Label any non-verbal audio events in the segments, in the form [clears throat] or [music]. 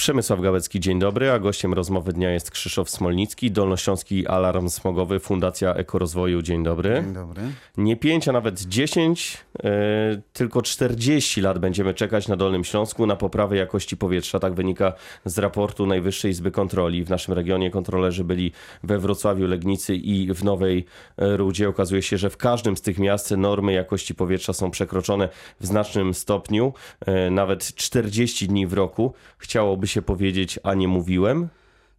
Przemysław Gałecki, dzień dobry, a gościem rozmowy dnia jest Krzysztof Smolnicki, Dolnośląski Alarm Smogowy, Fundacja Ekorozwoju, dzień dobry. Dzień dobry. Nie 5, a nawet 10, e, tylko 40 lat będziemy czekać na Dolnym Śląsku na poprawę jakości powietrza. Tak wynika z raportu Najwyższej Izby Kontroli. W naszym regionie kontrolerzy byli we Wrocławiu, Legnicy i w Nowej Rudzie. Okazuje się, że w każdym z tych miast normy jakości powietrza są przekroczone w znacznym stopniu, e, nawet 40 dni w roku. Chciałoby się powiedzieć, a nie mówiłem.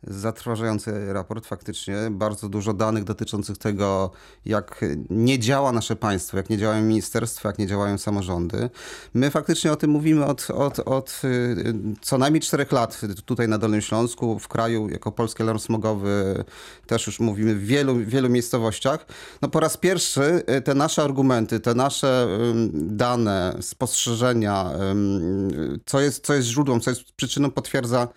Zatrważający raport, faktycznie. Bardzo dużo danych dotyczących tego, jak nie działa nasze państwo, jak nie działają ministerstwa, jak nie działają samorządy. My faktycznie o tym mówimy od, od, od y, co najmniej czterech lat tutaj na Dolnym Śląsku, w kraju, jako Polski Alarm Smogowy też już mówimy w wielu, wielu miejscowościach. No po raz pierwszy y, te nasze argumenty, te nasze dane, spostrzeżenia, co jest, co jest źródłem, co jest przyczyną, potwierdza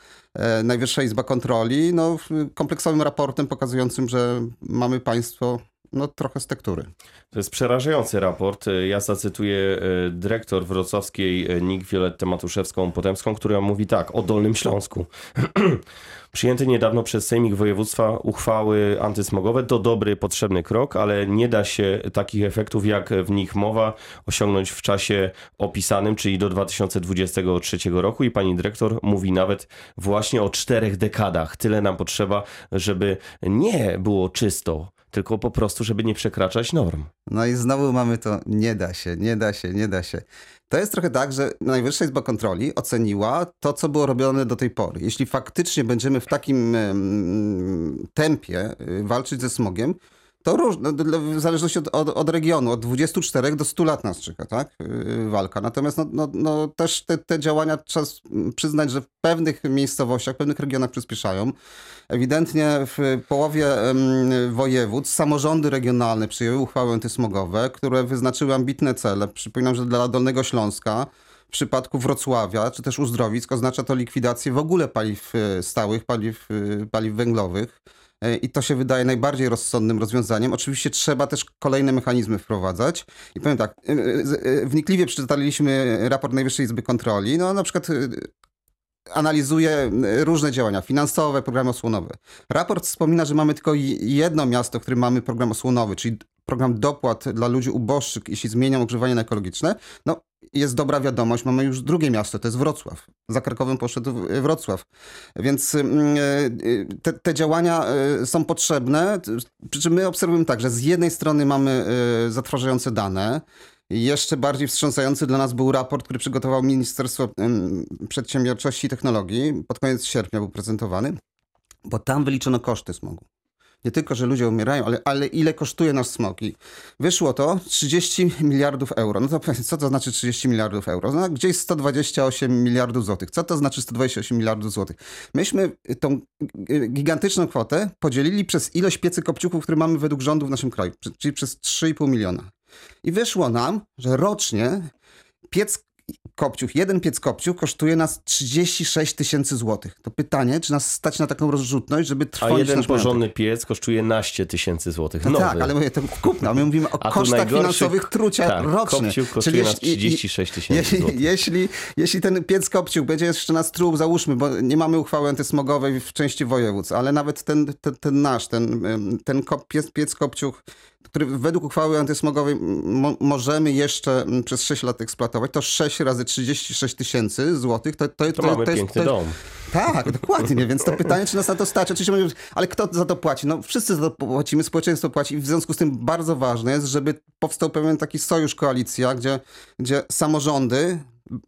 Najwyższa Izba Kontroli, no, kompleksowym raportem pokazującym, że mamy państwo no, trochę z tektury. To jest przerażający raport. Ja zacytuję e, dyrektor wrocławskiej e, NIK Violettę Matuszewską-Potemską, która mówi tak o Dolnym Śląsku. [clears throat] Przyjęte niedawno przez Sejmik Województwa uchwały antysmogowe to dobry, potrzebny krok, ale nie da się takich efektów, jak w nich mowa, osiągnąć w czasie opisanym, czyli do 2023 roku. I pani dyrektor mówi nawet właśnie o czterech dekadach. Tyle nam potrzeba, żeby nie było czysto tylko po prostu, żeby nie przekraczać norm. No i znowu mamy to nie da się, nie da się, nie da się. To jest trochę tak, że Najwyższa Izba Kontroli oceniła to, co było robione do tej pory. Jeśli faktycznie będziemy w takim tempie y, walczyć ze smogiem, to różne, w zależności od, od, od, regionu, od 24 do 100 lat nas czeka, tak, y, walka. Natomiast no, no, no też te, te działania trzeba przyznać, że w pewnych miejscowościach, w pewnych regionach przyspieszają. Ewidentnie w połowie województw samorządy regionalne przyjęły uchwały antysmogowe, które wyznaczyły ambitne cele. Przypominam, że dla Dolnego Śląska w przypadku Wrocławia, czy też Uzdrowisk oznacza to likwidację w ogóle paliw y, stałych, paliw, y, paliw węglowych i to się wydaje najbardziej rozsądnym rozwiązaniem. Oczywiście trzeba też kolejne mechanizmy wprowadzać. I powiem tak, e, e, wnikliwie przeczytaliśmy raport Najwyższej Izby Kontroli. No na przykład analizuje różne działania finansowe, programy osłonowe. Raport wspomina, że mamy tylko jedno miasto, w którym mamy program osłonowy, czyli program dopłat dla ludzi uboższych, jeśli zmienią ogrzewanie na ekologiczne. No, jest dobra wiadomość, mamy już drugie miasto, to jest Wrocław. Za Krakowem poszedł Wrocław. Więc mm, e, te, te, działania e, są potrzebne. Przy czym my obserwujemy tak, że z jednej strony mamy e, zatrważające dane, jeszcze bardziej wstrząsający dla nas był raport, który przygotowało Ministerstwo Przedsiębiorczości i Technologii. Pod koniec sierpnia był prezentowany, bo tam wyliczono koszty smogu nie tylko, że ludzie umierają, ale, ale ile kosztuje nasz smog. I wyszło to 30 miliardów euro. No to co to znaczy 30 miliardów euro? No, gdzieś 128 miliardów złotych. Co to znaczy 128 miliardów złotych? Myśmy tą gigantyczną kwotę podzielili przez ilość piecy kopciuchów, które mamy według rządu w naszym kraju, czyli przez 3,5 miliona. I wyszło nam, że rocznie piec kopciuch, jeden piec kopciuch kosztuje nas 36 tysięcy złotych. To pytanie, czy nas stać na taką rozrzutność, żeby trwać A jeden porządny majątek. piec kosztuje naście tysięcy złotych. No tak, ale mówię, to kupna. My mówimy o kosztach finansowych trucia tak, rocznie. Kopciuch kosztuje Czyli nas 36 tysięcy złotych. Jeśli, jeśli ten piec kopciuch będzie jeszcze nas truł, załóżmy, bo nie mamy uchwały antysmogowej w części województw, ale nawet ten, ten, ten nasz, ten, ten kop, piec, piec kopciuch który według uchwały antysmogowej mo możemy jeszcze przez 6 lat eksploatować, to 6 razy 36 tysięcy złotych, to, to, to, to, mamy to jest... To, dom. Tak, dokładnie, więc to pytanie, czy nas na to stać? Oczywiście, ale kto za to płaci? No wszyscy za to płacimy, społeczeństwo płaci i w związku z tym bardzo ważne jest, żeby powstał pewien taki sojusz, koalicja, gdzie, gdzie samorządy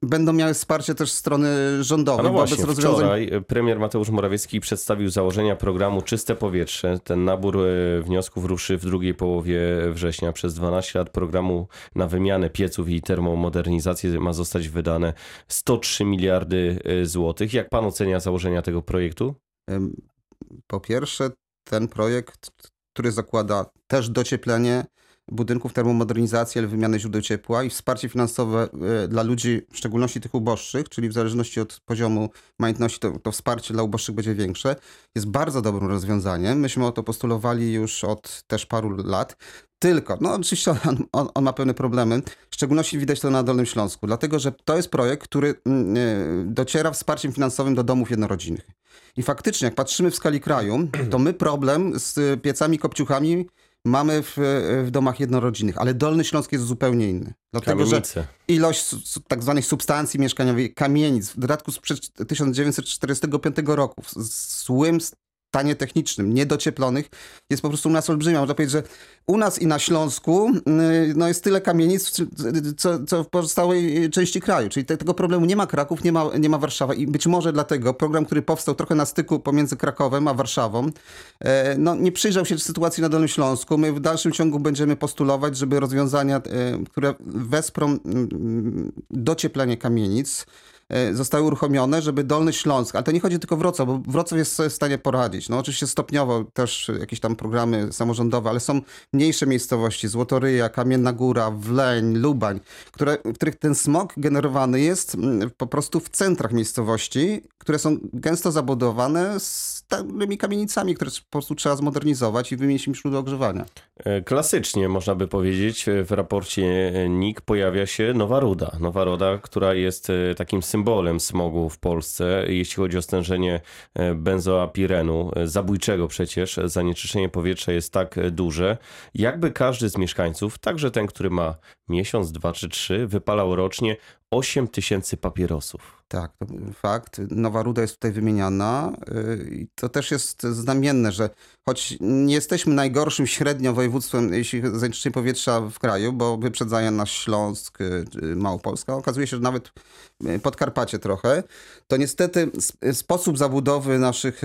będą miały wsparcie też strony rządowej. No właśnie, wobec rozwiązań... wczoraj premier Mateusz Morawiecki przedstawił założenia programu Czyste Powietrze. Ten nabór e, wniosków ruszy w drugiej połowie września. Przez 12 lat programu na wymianę pieców i termomodernizację ma zostać wydane 103 miliardy e, złotych. Jak pan ocenia założenia tego projektu? Po pierwsze, ten projekt, który zakłada też docieplenie, budynków, termomodernizacji, ale wymiany źródeł ciepła i wsparcie finansowe e, dla ludzi, w szczególności tych uboższych, czyli w zależności od poziomu majątności, to, to wsparcie dla uboższych będzie większe, jest bardzo dobrym rozwiązaniem. Myśmy o to postulowali już od też paru lat. Tylko, no oczywiście on, on, on, ma pewne problemy. W szczególności widać to na Dolnym Śląsku, dlatego że to jest projekt, który mm, e, dociera wsparciem finansowym do domów jednorodzinnych. I faktycznie, jak patrzymy w skali kraju, to my problem z piecami, kopciuchami mamy w, w domach jednorodzinnych, ale Dolny Śląsk jest zupełnie inny. Dlatego, Kamienice. że ilość tak zwanych substancji mieszkaniowych, kamienic, w dodatku sprzed 1945 roku, z złym stanie technicznym, niedocieplonych, jest po prostu u nas olbrzymia. Można powiedzieć, że u nas i na Śląsku y, no jest tyle kamienic, co, co w pozostałej części kraju. Czyli te, tego problemu nie ma Kraków, nie ma, nie ma Warszawa. I być może dlatego program, który powstał trochę na styku pomiędzy Krakowem a Warszawą, e, no, nie przyjrzał się sytuacji na Dolnym Śląsku. My w dalszym ciągu będziemy postulować, żeby rozwiązania, e, które wesprą docieplenie kamienic, zostały uruchomione, żeby Dolny Śląsk, ale to nie chodzi tylko o Wrocław, bo Wrocław jest sobie w stanie poradzić. No oczywiście stopniowo też jakieś tam programy samorządowe, ale są mniejsze miejscowości, Złotoryja, Kamienna Góra, Wleń, Lubań, które, w których ten smog generowany jest mm, po prostu w centrach miejscowości, które są gęsto zabudowane starymi kamienicami, które po prostu trzeba zmodernizować i wymienić im źródło ogrzewania. E, klasycznie można by powiedzieć, w raporcie NIK pojawia się Nowa Ruda. Nowa Ruda, która jest e, takim symbolem smogu w Polsce, jeśli chodzi o stężenie e, benzoapirenu, zabójczego przecież. Zanieczyszczenie powietrza jest tak duże, jakby każdy z mieszkańców, także ten, który ma miesiąc, dwa czy trzy, wypalał rocznie 8 tysięcy papierosów. Tak, to fakt. Nowa Ruda jest tutaj wymieniana. Y, I to też jest znamienne, że choć nie jesteśmy najgorszym średnio województwem, jeśli chodzi o zanieczyszczenie powietrza w kraju, bo wyprzedzają nas Śląsk, y, Małopolska, okazuje się, że nawet y, Podkarpacie trochę, to niestety sposób zabudowy naszych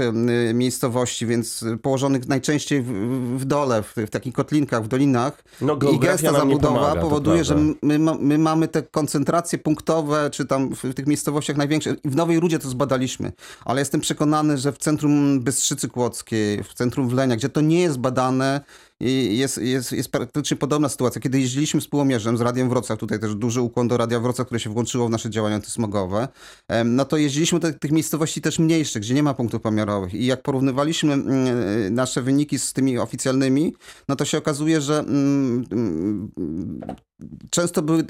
miejscowości, więc położonych najczęściej w, dole, w, w, takich kotlinkach, w dolinach no, i gęsta zabudowa pomaga, powoduje, że my, my mamy te koncentracje punktowe, czy tam w, tych miejscowościach największe. W Nowej Rudzie to zbadaliśmy, ale jestem przekonany, że w centrum Bystrzycy Kłodzkiej, w centrum Wlenia, gdzie to nie jest badane, jest, jest, jest praktycznie podobna sytuacja. Kiedy jeździliśmy z Pułomierzem, z Radiem Wrocław, tutaj też duży ukłon do Radia Wrocław, które się włączyło w nasze działania antysmogowe, no to jeździliśmy do tych miejscowości też mniejszych, gdzie nie ma punktów pomiarowych. I jak porównywaliśmy mm, e, nasze wyniki z tymi oficjalnymi, no to się okazuje, że mm, mm, często były e,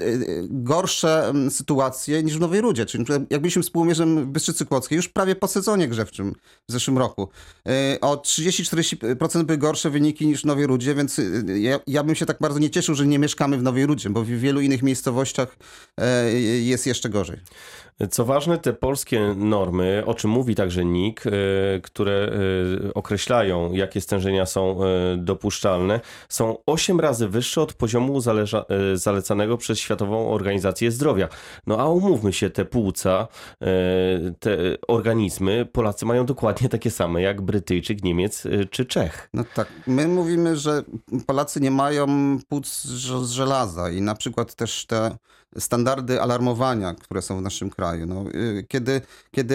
gorsze sytuacje niż w Nowej Rudzie. Czyli jak byliśmy z Pułomierzem w Bystrzycy Kłodzkiej, już prawie po sezonie grzewczym w zeszłym roku, e, o 30-40% były gorsze wyniki niż w Nowej Rudzie Rudzie, więc y, ja, ja bym się tak bardzo nie cieszył, że nie mieszkamy w Nowej Rudzie, bo w wielu innych miejscowościach e, jest jeszcze gorzej. Co ważne, te polskie normy, o czym mówi także NIK, e, które e, określają, jakie stężenia są dopuszczalne, są 8 razy wyższe od poziomu zależa, zalecanego przez Światową Organizację Zdrowia. No a umówmy się, te płuca, te organizmy, Polacy mają dokładnie takie same jak Brytyjczyk, Niemiec czy Czech. No tak, my mówimy, że Polacy nie mają płuc z żelaza i na przykład też te standardy alarmowania, które są w naszym kraju. No, y, kiedy, kiedy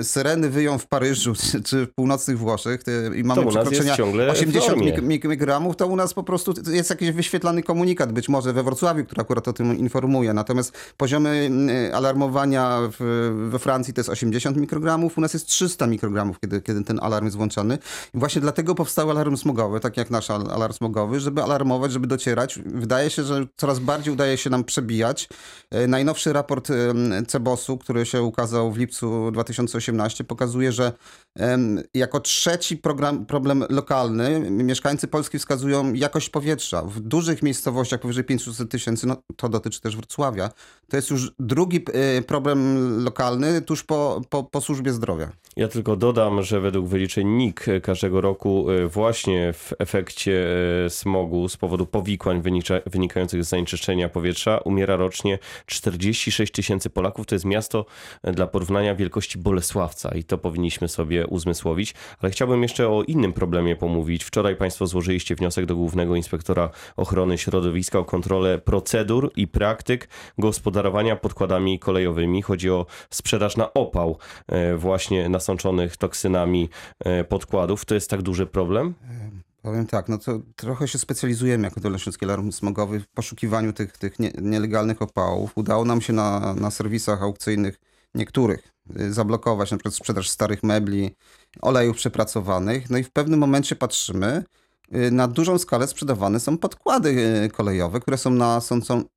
y, syreny wyją w Paryżu [laughs] czy w północnych Włoszech i mamy to przekroczenia 80 mikrogramów, to u nas po prostu jest jakiś wyświetlany komunikat, być może we Wrocławiu, który akurat o tym informuje. Natomiast poziomy y, alarmowania w, we Francji to jest 80 mikrogramów, u nas jest 300 mikrogramów, kiedy, kiedy ten alarm jest włączony. I właśnie dlatego powstały alarmy smogowe, tak jak nasz alarm smogowy, żeby alarmować, żeby docierać. Wydaje się, że coraz bardziej udaje się nam przebijać. E, najnowszy raport Cebosu, który się ukazał w lipcu 2018, pokazuje, że jako trzeci program, problem lokalny mieszkańcy Polski wskazują jakość powietrza. W dużych miejscowościach powyżej 500 tysięcy, no to dotyczy też Wrocławia, to jest już drugi e, problem lokalny tuż po, po, po służbie zdrowia. Ja tylko dodam, że według wyliczeń NIK każdego roku e, właśnie w efekcie smogu z powodu powikłań wynikających z zanieczyszczenia powietrza umiera rocznie 46 tysięcy Polaków. To jest miasto e, dla porównania wielkości Bolesławca i to powinniśmy sobie uzmysłowić. Ale chciałbym jeszcze o innym problemie pomówić. Wczoraj Państwo złożyliście wniosek do Głównego Inspektora Ochrony Środowiska o kontrolę procedur i praktyk gospodarowania podkładami kolejowymi. Chodzi o sprzedaż na opał e, właśnie nasączonych toksynami e, podkładów. To jest tak duży problem? Powiem tak, no to trochę się specjalizujemy jako Dolnośląski Alarm Smogowy w poszukiwaniu tych, tych nie, nielegalnych opałów. Udało nam się na, na serwisach aukcyjnych niektórych y, zablokować na przykład sprzedaż starych mebli, olejów przepracowanych. No i w pewnym momencie patrzymy, na dużą skalę sprzedawane są podkłady y, kolejowe, które są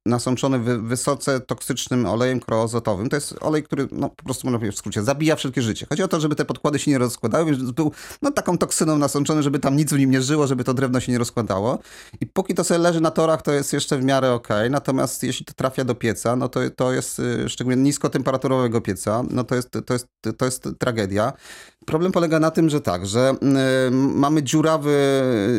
nasączone wy, wysoce toksycznym olejem kroazotowym. To jest olej, który no, po prostu można powiedzieć w skrócie zabija wszelkie życie. Chodzi o to, żeby te podkłady się nie rozkładały, więc był no, taką toksyną nasączony, żeby tam nic w nim nie żyło, żeby to drewno się nie rozkładało. I póki to sobie leży na torach, to jest jeszcze w miarę okej. Natomiast jeśli to trafia do pieca, no to, to jest y, szczególnie niskotemperaturowego pieca, no to jest, to jest, to jest tragedia. Problem polega na tym, że tak, że y, mamy dziurawy,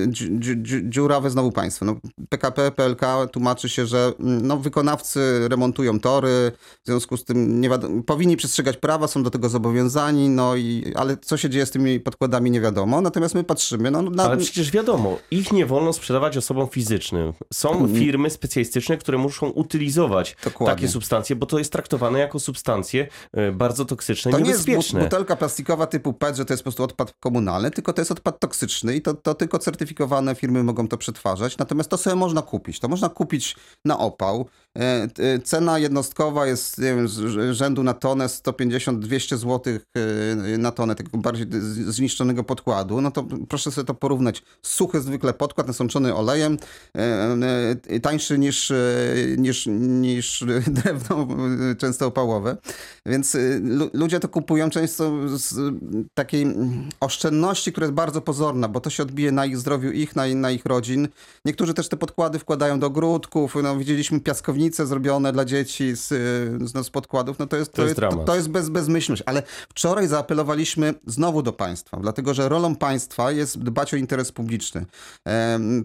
dzi, dzi, dzi- dziurawe znowu państwo. No, PKP, PLK tłumaczy się, że mm, no, wykonawcy remontują tory, w związku z tym nie wiadomo, powinni przestrzegać prawa, są do tego zobowiązani, no i, ale co się dzieje z tymi podkładami nie wiadomo. Natomiast my patrzymy, no, na, Ale przecież wiadomo, ich nie wolno sprzedawać osobom fizycznym. Są firmy specjalistyczne, które muszą utylizować Dokładnie. takie substancje, bo to jest traktowane jako substancje e, bardzo toksyczne, To nie jest bu- niebezpieczne. butelka plastikowa typu Że to jest po prostu odpad komunalny, tylko to jest odpad toksyczny i to, to tylko certyfikowane firmy mogą to przetwarzać. Natomiast to sobie można kupić. To można kupić na opał. E, e, Cena jednostkowa jest nie wiem, z- rzędu na tonę 150-200 zł e, na tonę tego bardziej zniszczonego podkładu. No to proszę sobie to porównać. Suchy zwykle podkład nasączony olejem, tańszy niż, niż, niż [laughs] drewno często opałowe. Więc lu- ludzie to kupują często takiej mm, oszczędności, która jest bardzo pozorna, bo to się odbije na ich zdrowiu, ich, na, na ich rodzin. Niektórzy też te podkłady wkładają do ogródków. No, widzieliśmy piaskownice zrobione dla dzieci z, y, no, z podkładów. No, to jest, To jest to, dramat. to jest bez, bezmyślność. Ale wczoraj zaapelowaliśmy znowu do państwa, dlatego że rolą państwa jest dbać o interes publiczny.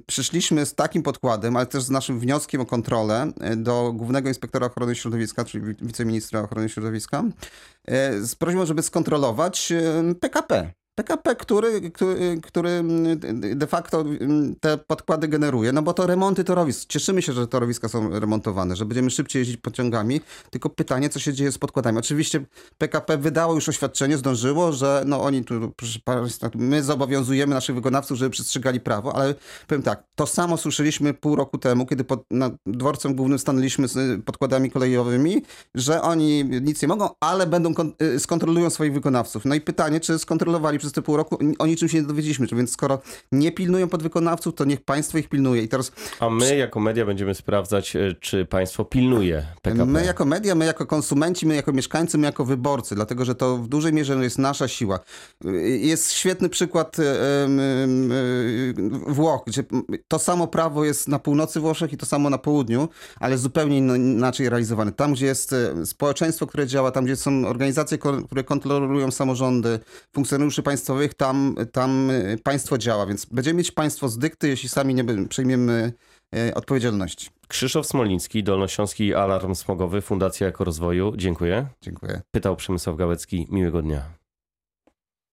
Przyszliśmy z takim podkładem, ale też z naszym wnioskiem o kontrolę e, do Głównego Inspektora Ochrony Środowiska, czyli wi- wiceministra ochrony środowiska, z prośbą, żeby skontrolować e, PKP. PKP, który, który, który mm, de facto mm, te podkłady generuje, no bo to remonty torowisk. Cieszymy się, że torowiska są remontowane, że będziemy szybciej jeździć pociągami, tylko pytanie, co się dzieje z podkładami. Oczywiście PKP wydało już oświadczenie, zdążyło, że no oni tu, Państwa, my zobowiązujemy naszych wykonawców, żeby przestrzegali prawo, ale powiem tak, to samo słyszeliśmy pół roku temu, kiedy pod nad dworcem głównym stanęliśmy z y, podkładami kolejowymi, że oni nic nie mogą, ale będą y, skontrolują swoich wykonawców. No i pytanie, czy skontrolowali przez te pół roku, o niczym się nie dowiedzieliśmy. Więc skoro nie pilnują podwykonawców, to niech państwo ich pilnuje. I teraz A my jako media będziemy sprawdzać, e, czy państwo pilnuje PKP. My jako media, my jako konsumenci, my jako mieszkańcy, my jako wyborcy, dlatego że to w dużej mierze jest nasza siła. Jest świetny przykład em, Włoch, gdzie to samo prawo jest na północy Włoszech i to samo na południu, ale zupełnie inaczej realizowane. Tam, gdzie jest e, społeczeństwo, które działa, tam, gdzie są organizacje, które kontrolują samorządy, funkcjonariuszy państwowych, tam, tam e, państwo działa, więc będziemy mieć państwo z dykty, jeśli sami nie przejmiemy e, odpowiedzialności. Krzysztof Smoliński, Dolnośląski Alarm Smogowy, Fundacja Ekorozwoju. Dziękuję. Dziękuję. Pytał Przemysław Gałecki. Miłego dnia.